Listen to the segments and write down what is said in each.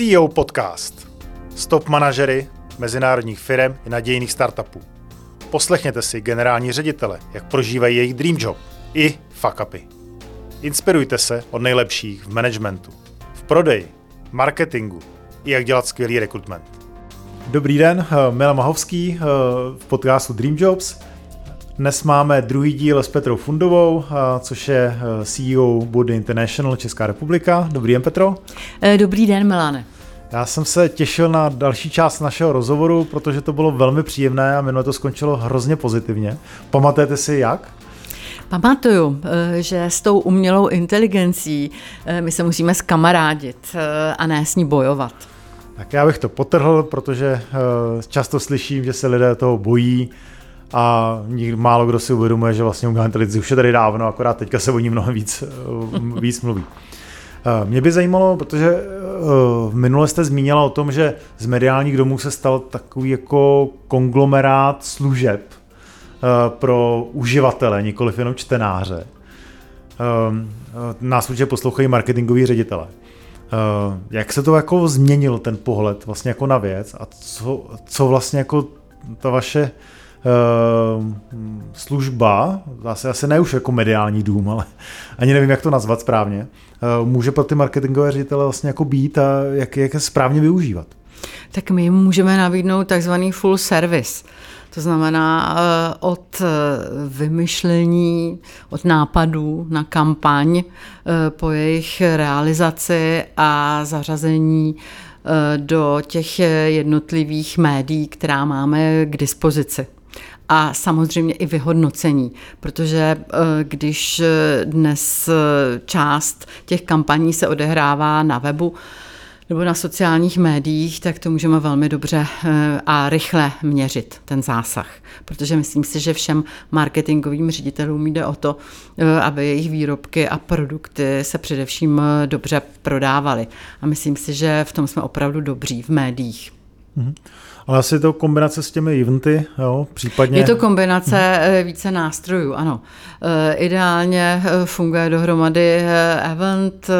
CEO Podcast. Stop manažery mezinárodních firm i nadějných startupů. Poslechněte si generální ředitele, jak prožívají jejich dream job i fuck upy. Inspirujte se od nejlepších v managementu, v prodeji, marketingu i jak dělat skvělý rekrutment. Dobrý den, eh, Milan Mahovský eh, v podcastu Dream Jobs. Dnes máme druhý díl s Petrou Fundovou, což je CEO Body International Česká republika. Dobrý den, Petro. Dobrý den, Milane. Já jsem se těšil na další část našeho rozhovoru, protože to bylo velmi příjemné a minule to skončilo hrozně pozitivně. Pamatujete si jak? Pamatuju, že s tou umělou inteligencí my se musíme skamarádit a ne s ní bojovat. Tak já bych to potrhl, protože často slyším, že se lidé toho bojí a málo kdo si uvědomuje, že vlastně umělá inteligence už je tady dávno, akorát teďka se o ní mnohem víc, eh, víc mluví. Eh, mě by zajímalo, protože v minule jste zmínila o tom, že z mediálních domů se stal takový jako konglomerát služeb pro uživatele, nikoliv jenom čtenáře. Nás určitě poslouchají marketingoví ředitele. Jak se to jako změnil ten pohled vlastně jako na věc a co, co vlastně jako ta vaše služba, zase asi ne už jako mediální dům, ale ani nevím, jak to nazvat správně, uh, může pro ty marketingové ředitele vlastně jako být a jak, jak je správně využívat? Tak my můžeme nabídnout takzvaný full service. To znamená eh, od eh, vymyšlení, od nápadů na kampaň eh, po jejich realizaci a zařazení do těch jednotlivých médií, která máme k dispozici a samozřejmě i vyhodnocení, protože když dnes část těch kampaní se odehrává na webu, nebo na sociálních médiích, tak to můžeme velmi dobře eh, a rychle měřit, ten zásah. Protože myslím si, že všem marketingovým ředitelům jde o to, eh, aby jejich výrobky a produkty se především eh, dobře prodávaly. A myslím si, že v tom jsme opravdu dobří v médiích. Mm-hmm. Ale asi to kombinace s těmi eventy, jo, případně... Je to kombinace hmm. více nástrojů, ano. Eh, ideálně eh, funguje dohromady event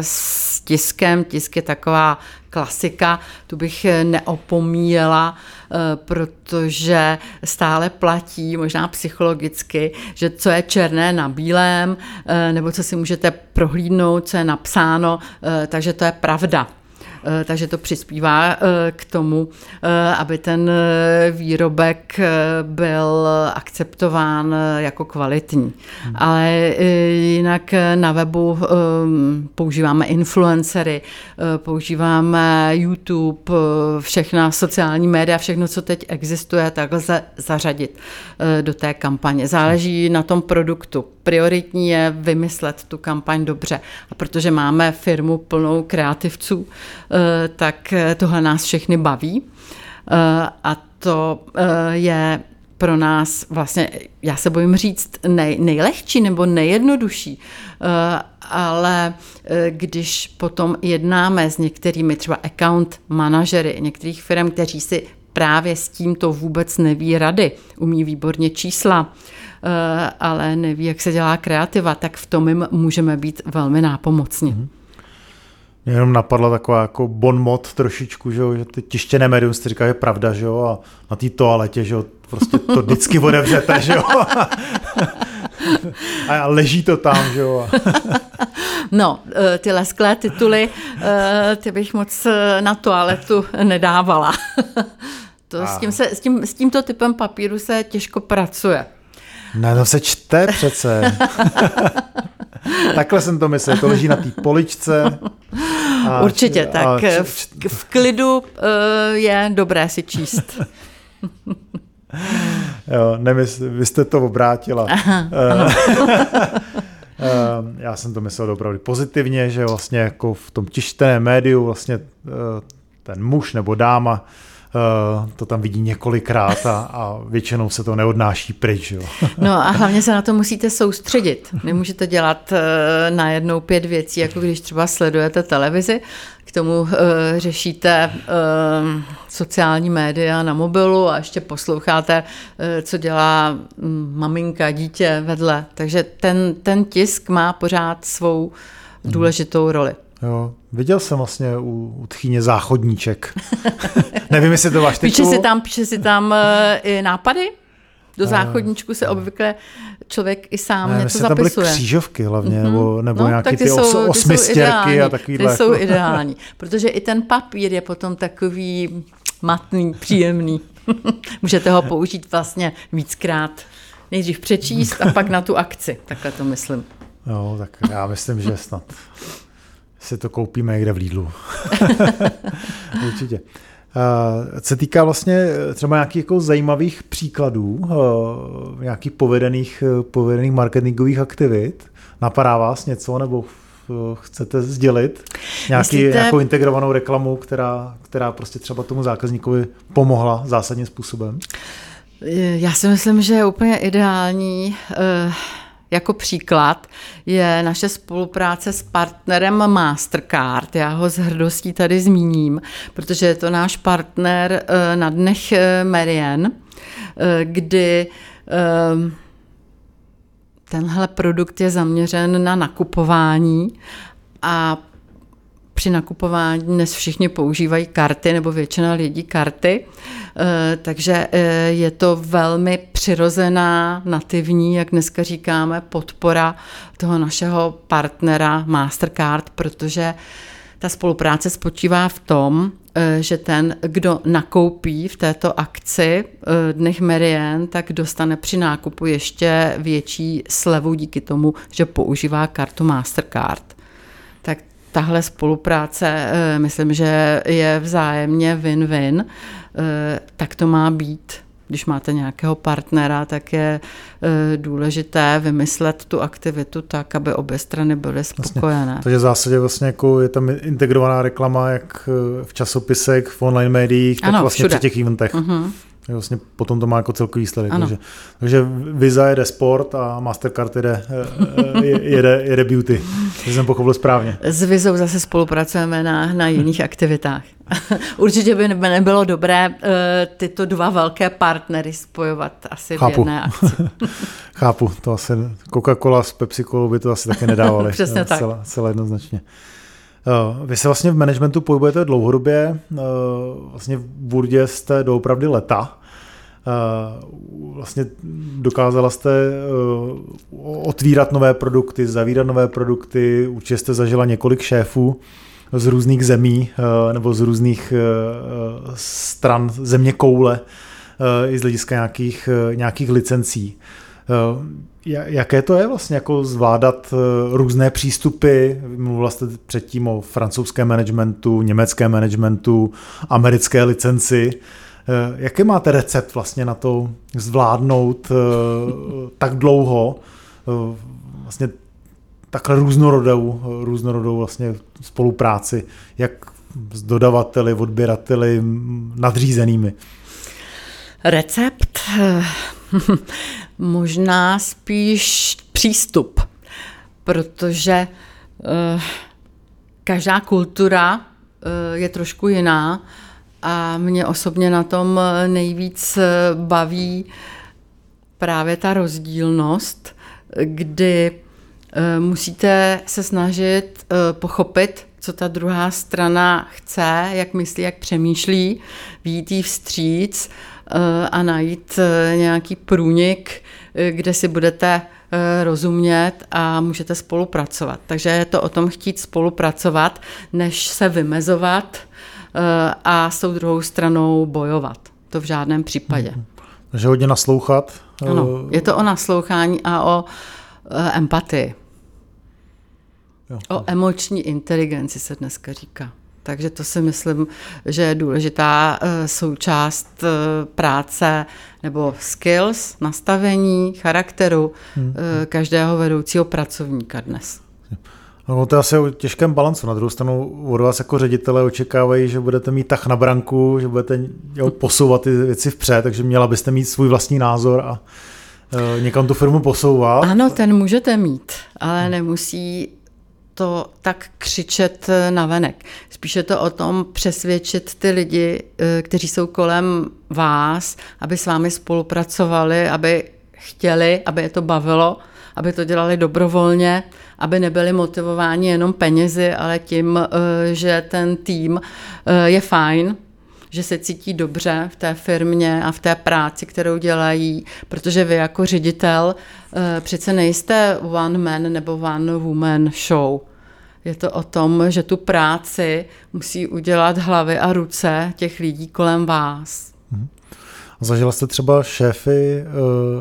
s tiskem. Tisk je taková klasika, tu bych neopomíjela, protože stále platí, možná psychologicky, že co je černé na bílém, nebo co si můžete prohlídnout, co je napsáno, takže to je pravda. Eh, takže to přispívá eh, k tomu, eh, aby ten výrobek byl akceptován jako kvalitní. Hmm. Ale jinak na webu používáme influencery, používáme YouTube, všechna sociální média, všechno, co teď existuje, tak lze zařadit do té kampaně. Záleží na tom produktu. Prioritní je vymyslet tu kampaň dobře. A protože máme firmu plnou kreativců, tak tohle nás všechny baví. Eh, a to eh, je pro nás vlastně, já se bojím říct, nej, nejlehčí nebo nejjednodušší, ale když potom jednáme s některými třeba account manažery některých firm, kteří si právě s tímto vůbec neví rady, umí výborně čísla, ale neví, jak se dělá kreativa, tak v tom jim můžeme být velmi nápomocni. Mm-hmm. Mě jenom napadla taková jako bon mod trošičku, že, jo, že ty tištěné médium jste říká, je pravda, že jo, a na té toaletě, že jo, prostě to vždycky otevřete, že jo. a leží to tam, že jo. no, eh, ty lesklé tituly, eh, ty bych moc eh, na toaletu nedávala. To s, tím se, s, tím, s tímto typem papíru se těžko pracuje. Ne, to se čte přece. Takhle jsem to myslel, to leží na té poličce. A, Určitě, tak a, v, v klidu uh, je dobré si číst. jo, nemysl, vy jste to obrátila. Aha, uh, Já jsem to myslel opravdu pozitivně, že vlastně jako v tom tištěném médiu vlastně ten muž nebo dáma Eh, to tam vidí několikrát a, a většinou se to neodnáší pryč. Jo. No a hlavně se na to musíte soustředit. Nemůžete dělat eh, najednou pět věcí, jako když třeba sledujete televizi, k tomu uh, řešíte uh, sociální média na mobilu a ještě posloucháte, uh, co dělá um, maminka, dítě vedle. Takže ten, ten tisk má pořád svou důležitou roli. Jo, viděl jsem vlastně u, u tchýně záchodníček. Nevím, jestli to váš Píše si tam, píše si tam uh, i nápady? Do eh, záchodníčku se obvykle člověk i sám ne, něco zapisuje. tam byly křížovky hlavně, mm-hmm. nebo, nebo no, nějaké ty, ty, jsou, osmistěrky a takovýhle. Ty jsou ideální, protože i ten papír je potom takový matný, příjemný. Můžete ho použít vlastně víckrát. Nejdřív přečíst a pak na tu akci. Takhle to myslím. Jo, tak já myslím, že snad si to koupíme někde v Lidlu. Určitě. Co se týká vlastně třeba nějakých jako zajímavých příkladů, nějakých povedených, povedených marketingových aktivit, napadá vás něco, nebo chcete sdělit nějaký, Myslíte... nějakou integrovanou reklamu, která, která prostě třeba tomu zákazníkovi pomohla zásadním způsobem? Já si myslím, že je úplně ideální jako příklad je naše spolupráce s partnerem Mastercard. Já ho s hrdostí tady zmíním, protože je to náš partner eh, na dnech eh, Marian, eh, kdy tenhle produkt je zaměřen na nakupování a při nakupování dnes všichni používají karty, nebo většina lidí karty, eh, takže eh, je to velmi přirozená, nativní, jak dneska říkáme, podpora toho našeho partnera Mastercard, protože ta spolupráce spočívá v tom, eh, že ten, kdo nakoupí v této akci Dnech Merien, tak dostane při nákupu ještě větší slevu díky tomu, že používá kartu Mastercard tahle spolupráce, eh, myslím, že je vzájemně win-win, eh, tak to má být. Když máte nějakého partnera, tak je eh, důležité vymyslet tu aktivitu tak, aby obě strany byly spokojené. Vlastně. Takže v zásadě vlastně jako je tam integrovaná reklama jak v časopisech, v online médiích, tak ano, vlastně všude. při těch eventech. Uh-huh. Vlastně potom to má jako celkový výsledek. Takže, takže Visa jede sport a Mastercard jede, eh, jede, jede beauty. To jsem pochopil správně. S Vizou zase spolupracujeme na, na jiných aktivitách. Určitě by nebylo dobré uh, tyto dva velké partnery spojovat asi Chápu. v jedné akci. Chápu, to asi Coca-Cola s Pepsi Colou by to asi taky nedávali. Přesně tak. Celá jednoznačně. Eh, vy se vlastně v managementu pohybujete dlouhodobě, eh, vlastně v Burdě jste doopravdy leta. Eh, vlastně dokázala jste otvírat nové produkty, zavírat nové produkty, určitě jste zažila několik šéfů z různých zemí nebo z různých stran země koule i z hlediska nějakých, nějakých licencí. Jaké to je vlastně jako zvládat eh, různé přístupy? Mluvila jste předtím o francouzském managementu, německém managementu, americké licenci. Eh, jaký máte recept vlastně na to zvládnout eh, tak dlouho vlastně takhle různorodou, různorodou vlastně spolupráci, jak s dodavateli, odběrateli, nadřízenými? Recept? Možná spíš přístup, protože uh, každá kultura uh, je trošku jiná a mě osobně na tom nejvíc baví právě ta rozdílnost, kdy musíte se snažit pochopit, co ta druhá strana chce, jak myslí, jak přemýšlí, výjít jí vstříc a najít nějaký průnik, kde si budete eh, rozumět a můžete spolupracovat. Takže je to o tom chtít spolupracovat, než se vymezovat eh, a s tou druhou stranou bojovat. To v žádném případě. Mhm. Takže hodně naslouchat. Ano, je to o naslouchání a o eh, empatii. Jo. O emoční inteligenci se dneska říká. Takže to si myslím, že je důležitá eh, součást eh, práce nebo skills, nastavení, charakteru hmm. Eh, každého vedoucího pracovníka dnes. No, to je asi o těžkém balancu. Na druhou stranu od vás jako ředitele očekávají, že budete mít tak na branku, že budete jo, posouvat ty věci vpřed, takže měla byste mít svůj vlastní názor a někam tu firmu posouvat. Ano, ten můžete mít, ale nemusí to tak křičet na venek. Spíše to o tom přesvědčit ty lidi, eh, kteří jsou kolem vás, aby s vámi spolupracovali, aby chtěli, aby je to bavilo aby to dělali dobrovolně, aby nebyli motivováni jenom penězi, ale tím, že ten tým je fajn, že se cítí dobře v té firmě a v té práci, kterou dělají, protože vy jako ředitel přece nejste one man nebo one woman show. Je to o tom, že tu práci musí udělat hlavy a ruce těch lidí kolem vás. Mhm. Zažila jste třeba šéfy eh,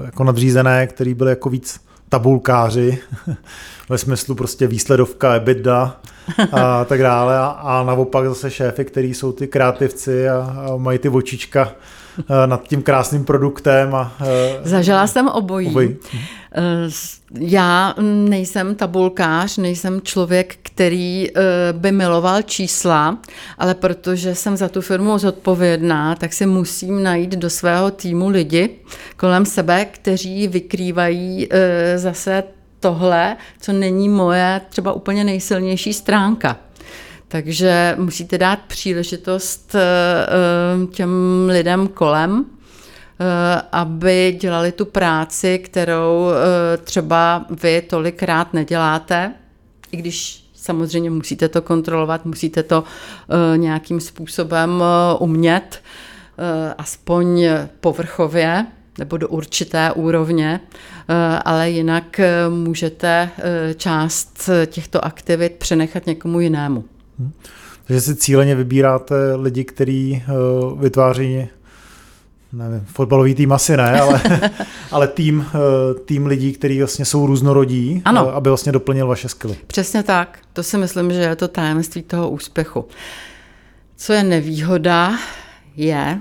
jako nadřízené, který byli jako víc tabulkáři, ve smyslu prostě výsledovka, EBITDA a tak dále. A, a naopak zase šéfy, který jsou ty kreativci a, a mají ty očička Eh, nad tím krásným produktem. A, eh, Zažila jsem obojí. obojí. Eh, já nejsem tabulkář, nejsem člověk, který by miloval čísla, ale protože jsem za tu firmu zodpovědná, tak si musím najít do svého týmu lidi kolem sebe, kteří vykrývají zase tohle, co není moje třeba úplně nejsilnější stránka. Takže musíte dát příležitost eh, eh, těm lidem kolem, eh, aby dělali tu práci, kterou třeba vy tolikrát neděláte, i když samozřejmě musíte to kontrolovat, musíte to nějakým způsobem umět, aspoň povrchově nebo do určité úrovně, ale jinak můžete část těchto aktivit přenechat někomu jinému. Hmm. Takže si cíleně vybíráte lidi, kteří vytváří nevím, fotbalový tým asi ne, ale, ale tým, tým lidí, kteří vlastně jsou různorodí, ano. Aby vlastně doplnil vaše skily. Přesně tak. To si myslím, že je to tajemství toho úspěchu. Co je nevýhoda, je,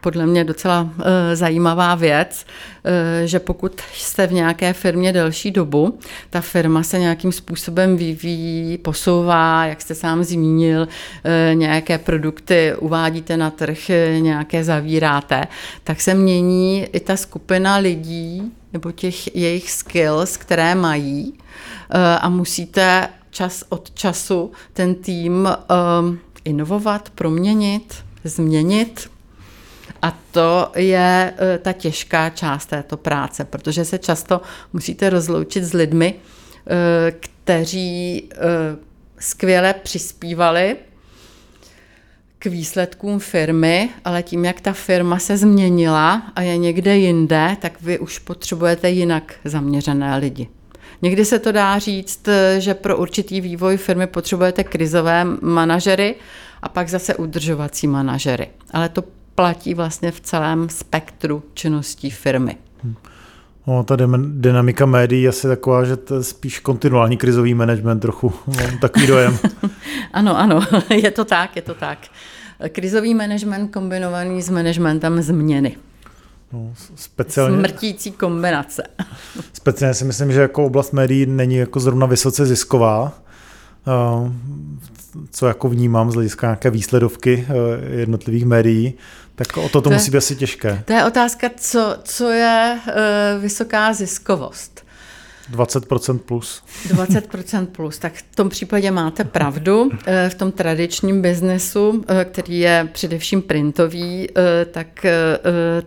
podle mě docela uh, zajímavá věc, uh, že pokud jste v nějaké firmě delší dobu, ta firma se nějakým způsobem vyvíjí, posouvá, jak jste sám zmínil, uh, nějaké produkty uvádíte na trh, nějaké zavíráte, tak se mění i ta skupina lidí nebo těch jejich skills, které mají a musíte čas od času ten tým inovovat, proměnit, změnit. A to je e, ta těžká část této práce, protože se často musíte rozloučit s lidmi, e, kteří e, skvěle přispívali k výsledkům firmy, ale tím, jak ta firma se změnila a je někde jinde, tak vy už potřebujete jinak zaměřené lidi. Někdy se to dá říct, že pro určitý vývoj firmy potřebujete krizové manažery a pak zase udržovací manažery. Ale to platí vlastně v celém spektru činností firmy. No, ta dynamika médií je asi taková, že to je spíš kontinuální krizový management trochu, mám takový dojem. ano, ano, je to tak, je to tak. Krizový management kombinovaný s managementem změny. No, speciálně, Smrtící kombinace. speciálně si myslím, že jako oblast médií není jako zrovna vysoce zisková, co jako vnímám z hlediska nějaké výsledovky eh, jednotlivých médií, tak o to to, to musí být asi těžké. To je otázka, co, co je uh, vysoká ziskovost. 20% plus. 20% plus, tak v tom případě máte pravdu. Eh, v tom tradičním biznesu, eh, který je především printový, eh, tak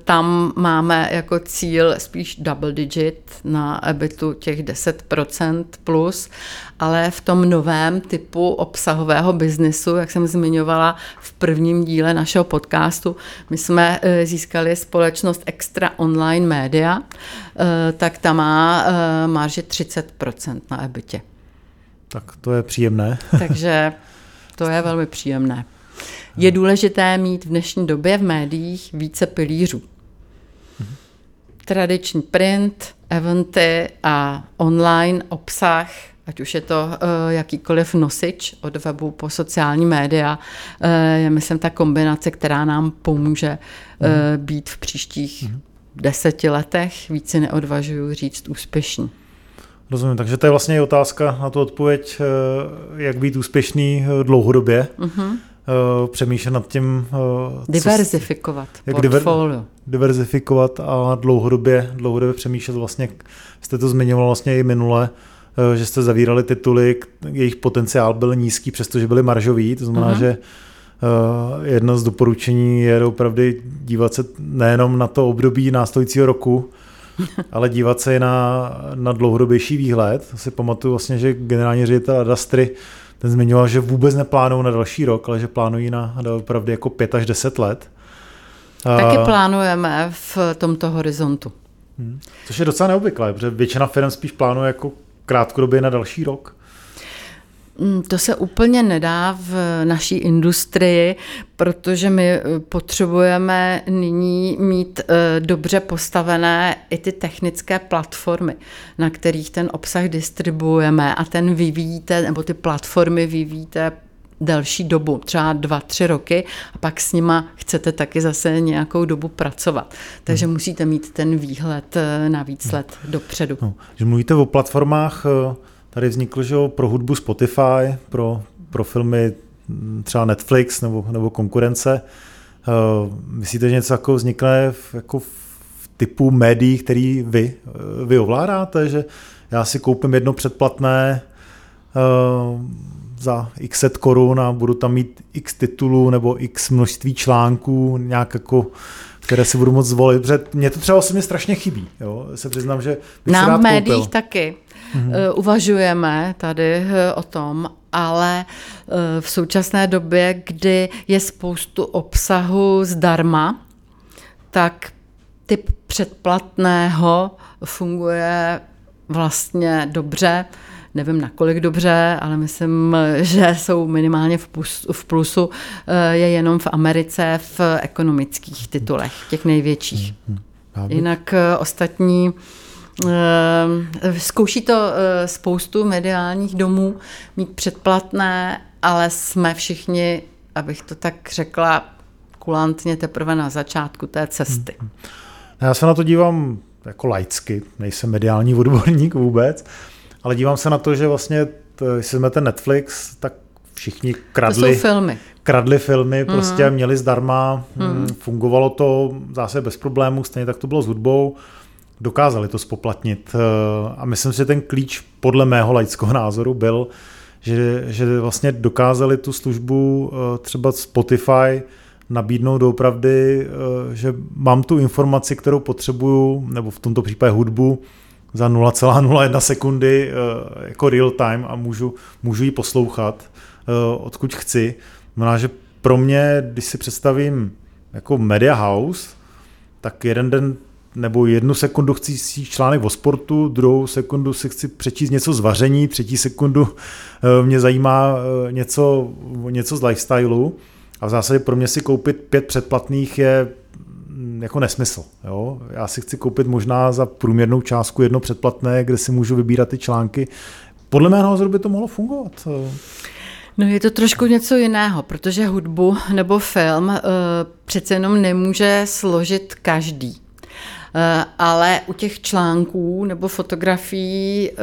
tam máme jako cíl spíš double digit na EBITu těch 10% plus, ale v tom novém typu obsahového biznesu, jak jsem zmiňovala v prvním díle našeho podcastu, my jsme získali společnost Extra Online Media, tak ta má marže 30% na EBITě. Tak to je příjemné. Takže to je velmi příjemné. Je důležité mít v dnešní době v médiích více pilířů. Tradiční print, eventy a online obsah, ať už je to uh, jakýkoliv nosič od webu po sociální média, uh, je myslím ta kombinace, která nám pomůže uh, být v příštích mm. deseti letech, více neodvažuju říct úspěšní. Rozumím, takže to je vlastně otázka na tu odpověď, eh, jak být úspěšný eh, dlouhodobě. Uh-huh. Přemýšlet nad tím... Diverzifikovat jak portfolio. Diverzifikovat a dlouhodobě, dlouhodobě přemýšlet vlastně, jste to zmiňoval vlastně i minule, že jste zavírali tituly, jejich potenciál byl nízký, přestože byly maržový, to znamená, uh-huh. že jedno z doporučení je opravdu dívat se nejenom na to období následujícího roku, ale dívat se i na, na dlouhodobější výhled. Si pamatuju vlastně, že generální ředitel Adastry ten zmiňoval, že vůbec neplánují na další rok, ale že plánují na, na opravdu jako 5 až 10 let. Taky plánujeme v tomto horizontu. Hmm. Což je docela neobvyklé, protože většina firm spíš plánuje jako krátkodobě na další rok. Mm, to se úplně nedá v naší industrii, protože my eh, potřebujeme nyní mít eh, dobře postavené i ty technické platformy, na kterých ten obsah distribuujeme a ten vyvíjíte, nebo ty platformy vyvíjíte delší dobu, třeba dva, tři roky a pak s nima chcete taky zase nějakou dobu pracovat. Takže hmm. musíte mít ten výhled eh, na víc let hmm. dopředu. No, že mluvíte o platformách, Tady vznikl, že pro hudbu Spotify, pro, pro filmy mm, třeba Netflix nebo, nebo konkurence. Uh, myslíte, že něco jako vznikne v, jako v typu médií, který vy, eh, vy ovládáte, že já si koupím jedno předplatné za x set korun a budu tam mít x titulů nebo x množství článků, nějak jako které si budu moct zvolit, protože mě to třeba osobně strašně chybí. Jo? Se přiznám, že bych Nám rád v médiích koupil. taky. Mm-hmm. Uvažujeme tady eh, o tom, ale eh, v současné době, kdy je spoustu obsahu zdarma, tak typ předplatného funguje vlastně dobře. Nevím, nakolik dobře, ale myslím, že jsou minimálně v, plusu, v plusu. Je jenom v Americe v ekonomických titulech, těch největších. Mhm. Jinak ostatní Eh, zkouší to eh, spoustu mediálních domů mít předplatné, ale jsme všichni, abych to tak řekla, kulantně teprve na začátku té cesty. Hmm. Já se na to dívám jako laicky, nejsem mediální odborník vůbec, ale dívám se na to, že vlastně, to, jestli jsme ten Netflix, tak všichni kradli, to jsou filmy. kradli filmy, prostě mm. měli zdarma, mm. fungovalo to zase bez problémů, stejně tak to bylo s hudbou dokázali to spoplatnit. Eh, a myslím si, že ten klíč podle mého laického názoru byl, že, že vlastně dokázali tu službu eh, třeba Spotify nabídnout doopravdy, eh, že mám tu informaci, kterou potřebuju, nebo v tomto případě hudbu, za 0,01 sekundy jako real time a můžu, můžu ji poslouchat, odkud chci. Znamená, že pro mě, když si představím jako Media House, tak jeden den nebo jednu sekundu chci si článek o sportu, druhou sekundu si chci přečíst něco z vaření, třetí sekundu eh, mě zajímá eh, něco, něco z lifestyleu a v zásadě pro mě si koupit pět předplatných je jako nesmysl. Jo? Já si chci koupit možná za průměrnou částku jedno předplatné, kde si můžu vybírat ty články. Podle mého názoru by to mohlo fungovat. No je to trošku něco jiného, protože hudbu nebo film uh, přece jenom nemůže složit každý. Eh, ale u těch článků nebo fotografií eh,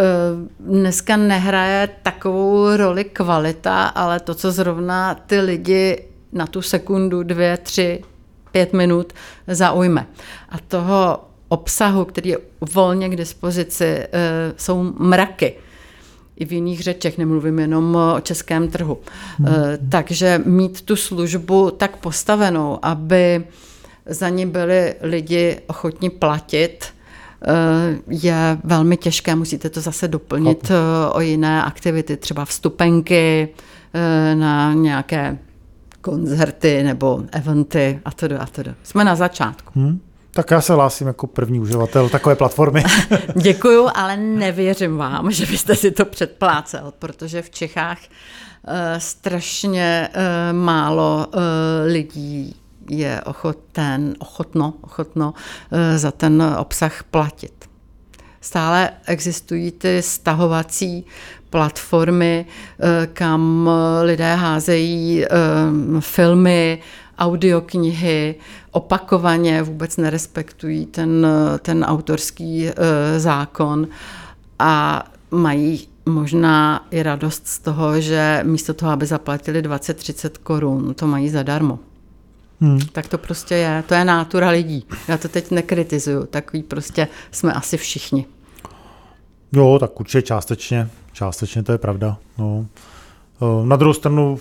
dneska nehraje takovou roli kvalita, ale to, co zrovna ty lidi na tu sekundu, dvě, tři, pět minut zaujme. A toho obsahu, který je volně k dispozici, eh, jsou mraky i v jiných řečech, nemluvím jenom o českém trhu. Hmm. Takže mít tu službu tak postavenou, aby za ní byli lidi ochotni platit, eh, je velmi těžké, musíte to zase doplnit Chápu. Eh, o jiné aktivity, třeba vstupenky eh, na nějaké koncerty nebo eventy a to a to. Jsme na začátku. Hmm. Tak já se hlásím jako první uživatel takové platformy. Děkuju, ale nevěřím vám, že byste si to předplácel, protože v Čechách uh, strašně uh, málo uh, lidí je ochoten, ochotno, ochotno za ten obsah platit. Stále existují ty stahovací platformy, eh, kam lidé házejí eh, filmy, audioknihy, opakovaně vůbec nerespektují ten, ten autorský zákon a mají možná i radost z toho, že místo toho, aby zaplatili 20-30 korun, to mají zadarmo. Hmm. Tak to prostě je, to je nátura lidí. Já to teď nekritizuju, takový prostě jsme asi všichni. Jo, tak určitě částečně, částečně to je pravda. No. Eh, na druhou stranu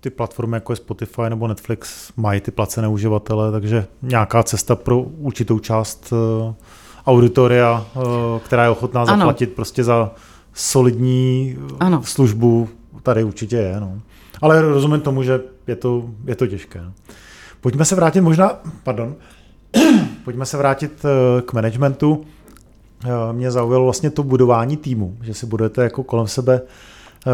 ty platformy jako je Spotify nebo Netflix mají ty placené uživatele, takže nějaká cesta pro určitou část eh, auditoria, která je ochotná zaplatit ano. prostě za solidní ano. službu, tady určitě je. No. Ale rozumím tomu, že je to, je to těžké. No. Pojďme se vrátit možná, pardon, pojďme se vrátit k managementu. Mě zaujalo vlastně to budování týmu, že si budete jako kolem sebe uh,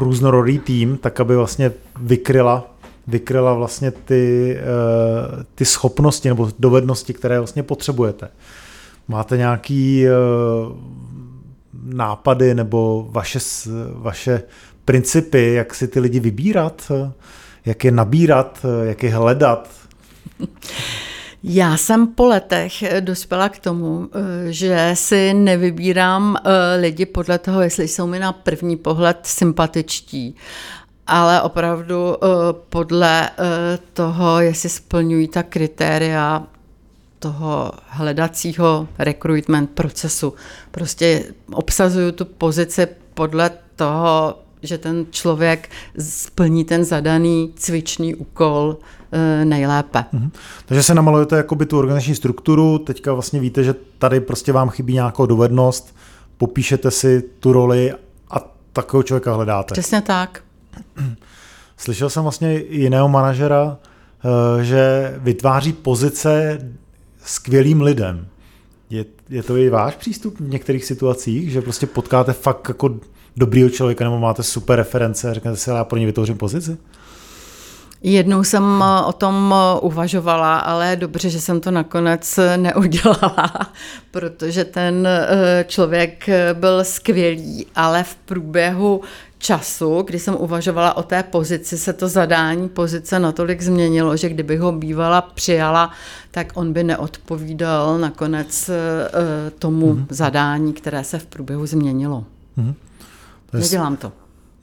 různorodý tým, tak aby vlastně vykryla, vykryla vlastně ty, uh, ty schopnosti nebo dovednosti, které vlastně potřebujete. Máte nějaký uh, nápady nebo vaše, vaše principy, jak si ty lidi vybírat, jak je nabírat, jak je hledat? Já jsem po letech dospěla k tomu, že si nevybírám eh, lidi podle toho, jestli jsou mi na první pohled sympatičtí, ale opravdu eh, podle eh, toho, jestli splňují ta kritéria toho hledacího recruitment procesu. Prostě obsazuju tu pozici podle toho, že ten člověk splní ten zadaný cvičný úkol eh, nejlépe. Mhm. Takže se namalujete jakoby tu organizační strukturu, teďka vlastně víte, že tady prostě vám chybí nějakou dovednost, popíšete si tu roli a takového člověka hledáte. Přesně tak. Slyšel jsem vlastně jiného manažera, eh, že vytváří pozice skvělým lidem. Je, je to i váš přístup v některých situacích, že prostě potkáte fakt jako dobrýho člověka nebo máte super reference a řeknete si, já pro ně vytvořím pozici? Jednou jsem o tom uvažovala, ale dobře, že jsem to nakonec neudělala, protože ten eh, člověk byl skvělý, ale v průběhu času, kdy jsem uvažovala o té pozici, se to zadání pozice natolik změnilo, že kdyby ho bývala přijala, tak on by neodpovídal nakonec eh, tomu mm-hmm. zadání, které se v průběhu změnilo. Mm-hmm. To Nedělám to.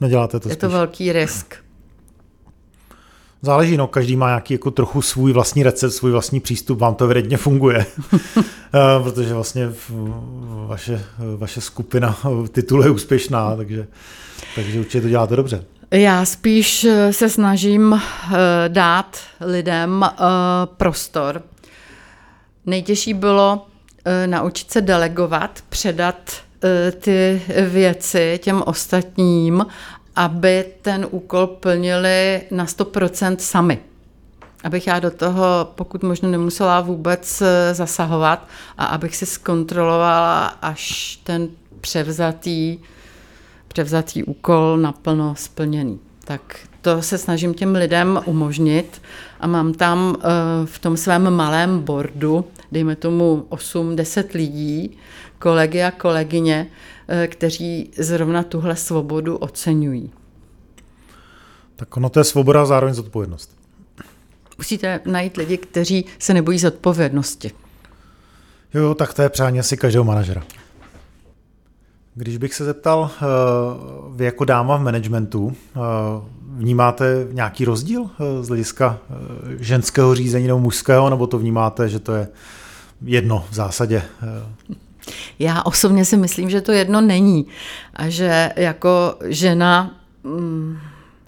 Neděláte to Je spíš. to velký risk. Záleží, no, každý má nějaký jako trochu svůj vlastní recept, svůj vlastní přístup, vám to evidentně funguje, eh, protože vlastně vaše, vaše skupina titulu je úspěšná, takže, takže určitě to děláte dobře. Já spíš eh, se snažím eh, dát lidem prostor. Nejtěžší bylo naučit se delegovat, předat ty věci těm ostatním aby ten úkol plnili na 100% sami. Abych já do toho pokud možno nemusela vůbec eh, zasahovat a abych si zkontrolovala až ten převzatý, převzatý úkol naplno splněný. Tak to se snažím těm lidem umožnit a mám tam eh, v tom svém malém bordu, dejme tomu 8-10 lidí, kolegy a kolegyně, kteří zrovna tuhle svobodu oceňují. Tak ono to je svoboda a zároveň zodpovědnost. Musíte najít lidi, kteří se nebojí zodpovědnosti. Jo, tak to je přání asi každého manažera. Když bych se zeptal, eh, vy jako dáma v managementu, eh, vnímáte nějaký rozdíl z hlediska ženského řízení nebo mužského, nebo to vnímáte, že to je jedno v zásadě? Já osobně si myslím, že to jedno není a že jako žena... Mm,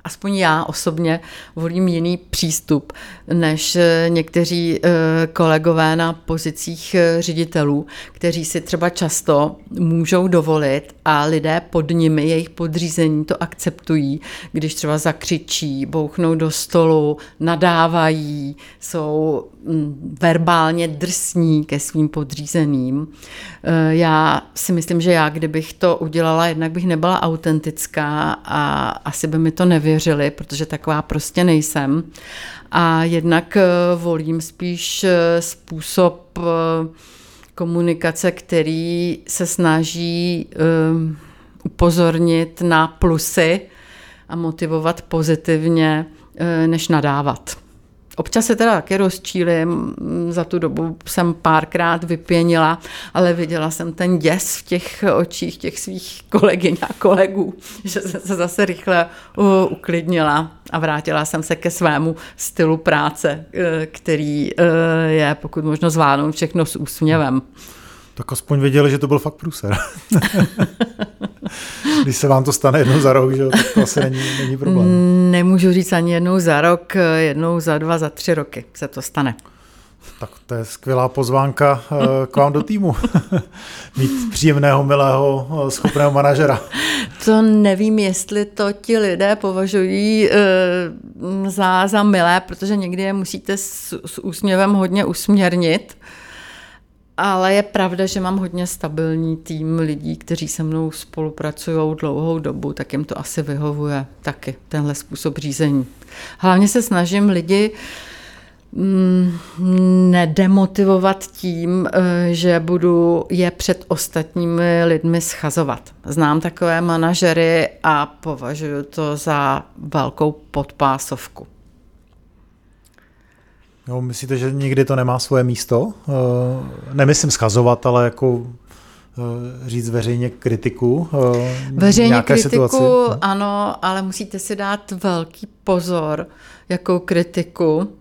aspoň já osobně volím jiný přístup než eh, někteří eh, kolegové na pozicích eh, ředitelů, kteří si třeba často můžou dovolit a lidé pod nimi, jejich podřízení to akceptují, když třeba zakřičí, bouchnou do stolu, nadávají, jsou verbálně drsní ke svým podřízeným. Já si myslím, že já, kdybych to udělala, jednak bych nebyla autentická a asi by mi to nevěřili, protože taková prostě nejsem. A jednak eh, volím spíš eh, způsob eh, komunikace, který se snaží upozornit na plusy a motivovat pozitivně, než nadávat. Občas se teda taky rozčílim, za tu dobu jsem párkrát vypěnila, ale viděla jsem ten děs v těch očích těch svých kolegyň a kolegů, že jsem se zase rychle uklidnila a vrátila jsem se ke svému stylu práce, uh, který uh, je pokud možno zvládnout všechno s úsměvem. Tak aspoň věděli, že to byl fakt průser. Když se vám to stane jednou za rok, že tak to asi není, není problém. Nemůžu říct ani jednou za rok, jednou za dva, za tři roky se to stane. tak to je skvělá pozvánka k vám do týmu. Mít příjemného, milého, schopného manažera. To nevím, jestli to ti lidé považují za, za milé, protože někdy je musíte s, s úsměvem hodně usměrnit. Ale je pravda, že mám hodně stabilní tým lidí, kteří se mnou spolupracují dlouhou dobu, tak jim to asi vyhovuje taky, tenhle způsob řízení. Hlavně se snažím lidi mm, nedemotivovat tím, eh, že budu je před ostatními lidmi schazovat. Znám takové manažery a považuji to za velkou podpásovku. Jo, myslíte, že nikdy to nemá svoje místo? Eh, nemyslím schazovat, ale jako eh, říct veřejně kritiku eh, Veřejně kritiku, situaci. No. ano, ale musíte si dát velký pozor, jakou kritiku.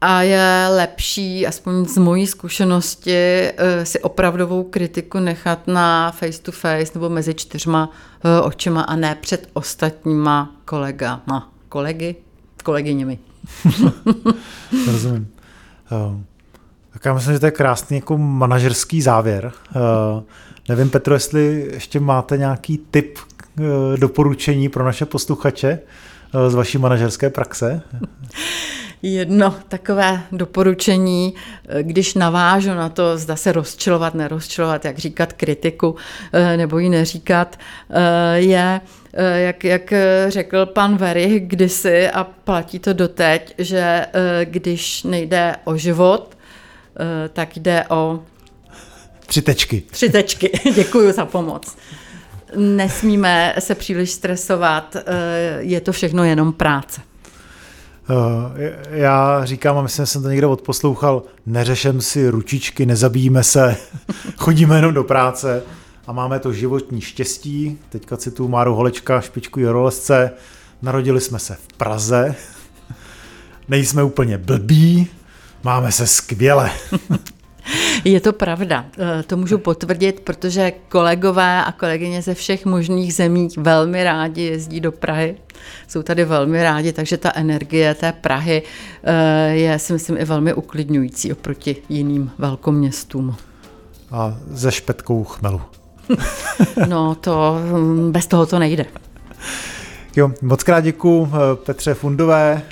A je lepší, aspoň z mojí zkušenosti, si opravdovou kritiku nechat na face to face nebo mezi čtyřma očima a ne před ostatníma kolegama, kolegy, kolegyněmi. Rozumím. Uh, tak já myslím, že to je krásný jako manažerský závěr. Uh, nevím, Petro, jestli ještě máte nějaký tip, uh, doporučení pro naše posluchače uh, z vaší manažerské praxe? Jedno takové doporučení, když navážu na to, zda se rozčilovat, nerozčilovat, jak říkat kritiku nebo ji neříkat, je Eh, jak, jak řekl pan Very kdysi a platí to doteď, že eh, když nejde o život, eh, tak jde o... Tři tečky. Tři tečky, děkuji za pomoc. Nesmíme se příliš stresovat, je to všechno jenom práce. Já říkám, a myslím, že jsem to někde odposlouchal, neřešem si ručičky, nezabijíme se, chodíme jenom do práce a máme to životní štěstí. Teďka cituju Máru Holečka, špičku Jorolesce. Narodili jsme se v Praze, nejsme úplně blbí, máme se skvěle. Je to pravda, eh, to můžu potvrdit, protože kolegové a kolegyně ze všech možných zemí velmi rádi jezdí do Prahy. Jsou tady velmi rádi, takže ta energie té Prahy eh, je, si myslím, i velmi uklidňující oproti jiným velkoměstům. A ze špetkou chmelu. no to hm, bez toho to nejde. Jo, moc krát děkuji eh, Petře Fundové,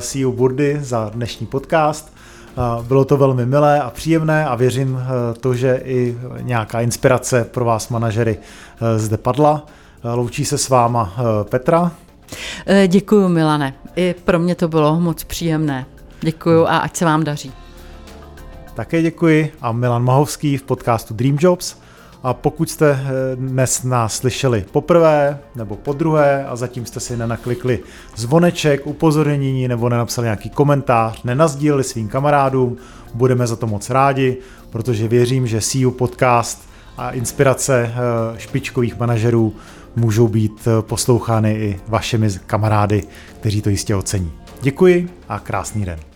CEO Burdy, za dnešní podcast. Eh, bylo to velmi milé a příjemné a věřím to, že i nějaká inspirace pro vás manažery zde padla. Loučí se s váma Petra. Děkuji Milane, i pro mě to bylo moc příjemné. Děkuji a ať se vám daří. Také děkuji a Milan Mahovský v podcastu Dream Jobs. A pokud jste eh, dnes nás slyšeli poprvé nebo po druhé a zatím jste si nenaklikli zvoneček, upozornění nebo nenapsali nějaký komentář, nenazdíleli svým kamarádům, budeme za to moc rádi, protože věřím, že CU podcast a inspirace eh, špičkových manažerů můžou být eh, poslouchány i vašimi kamarády, kteří to jistě ocení. Děkuji a krásný den.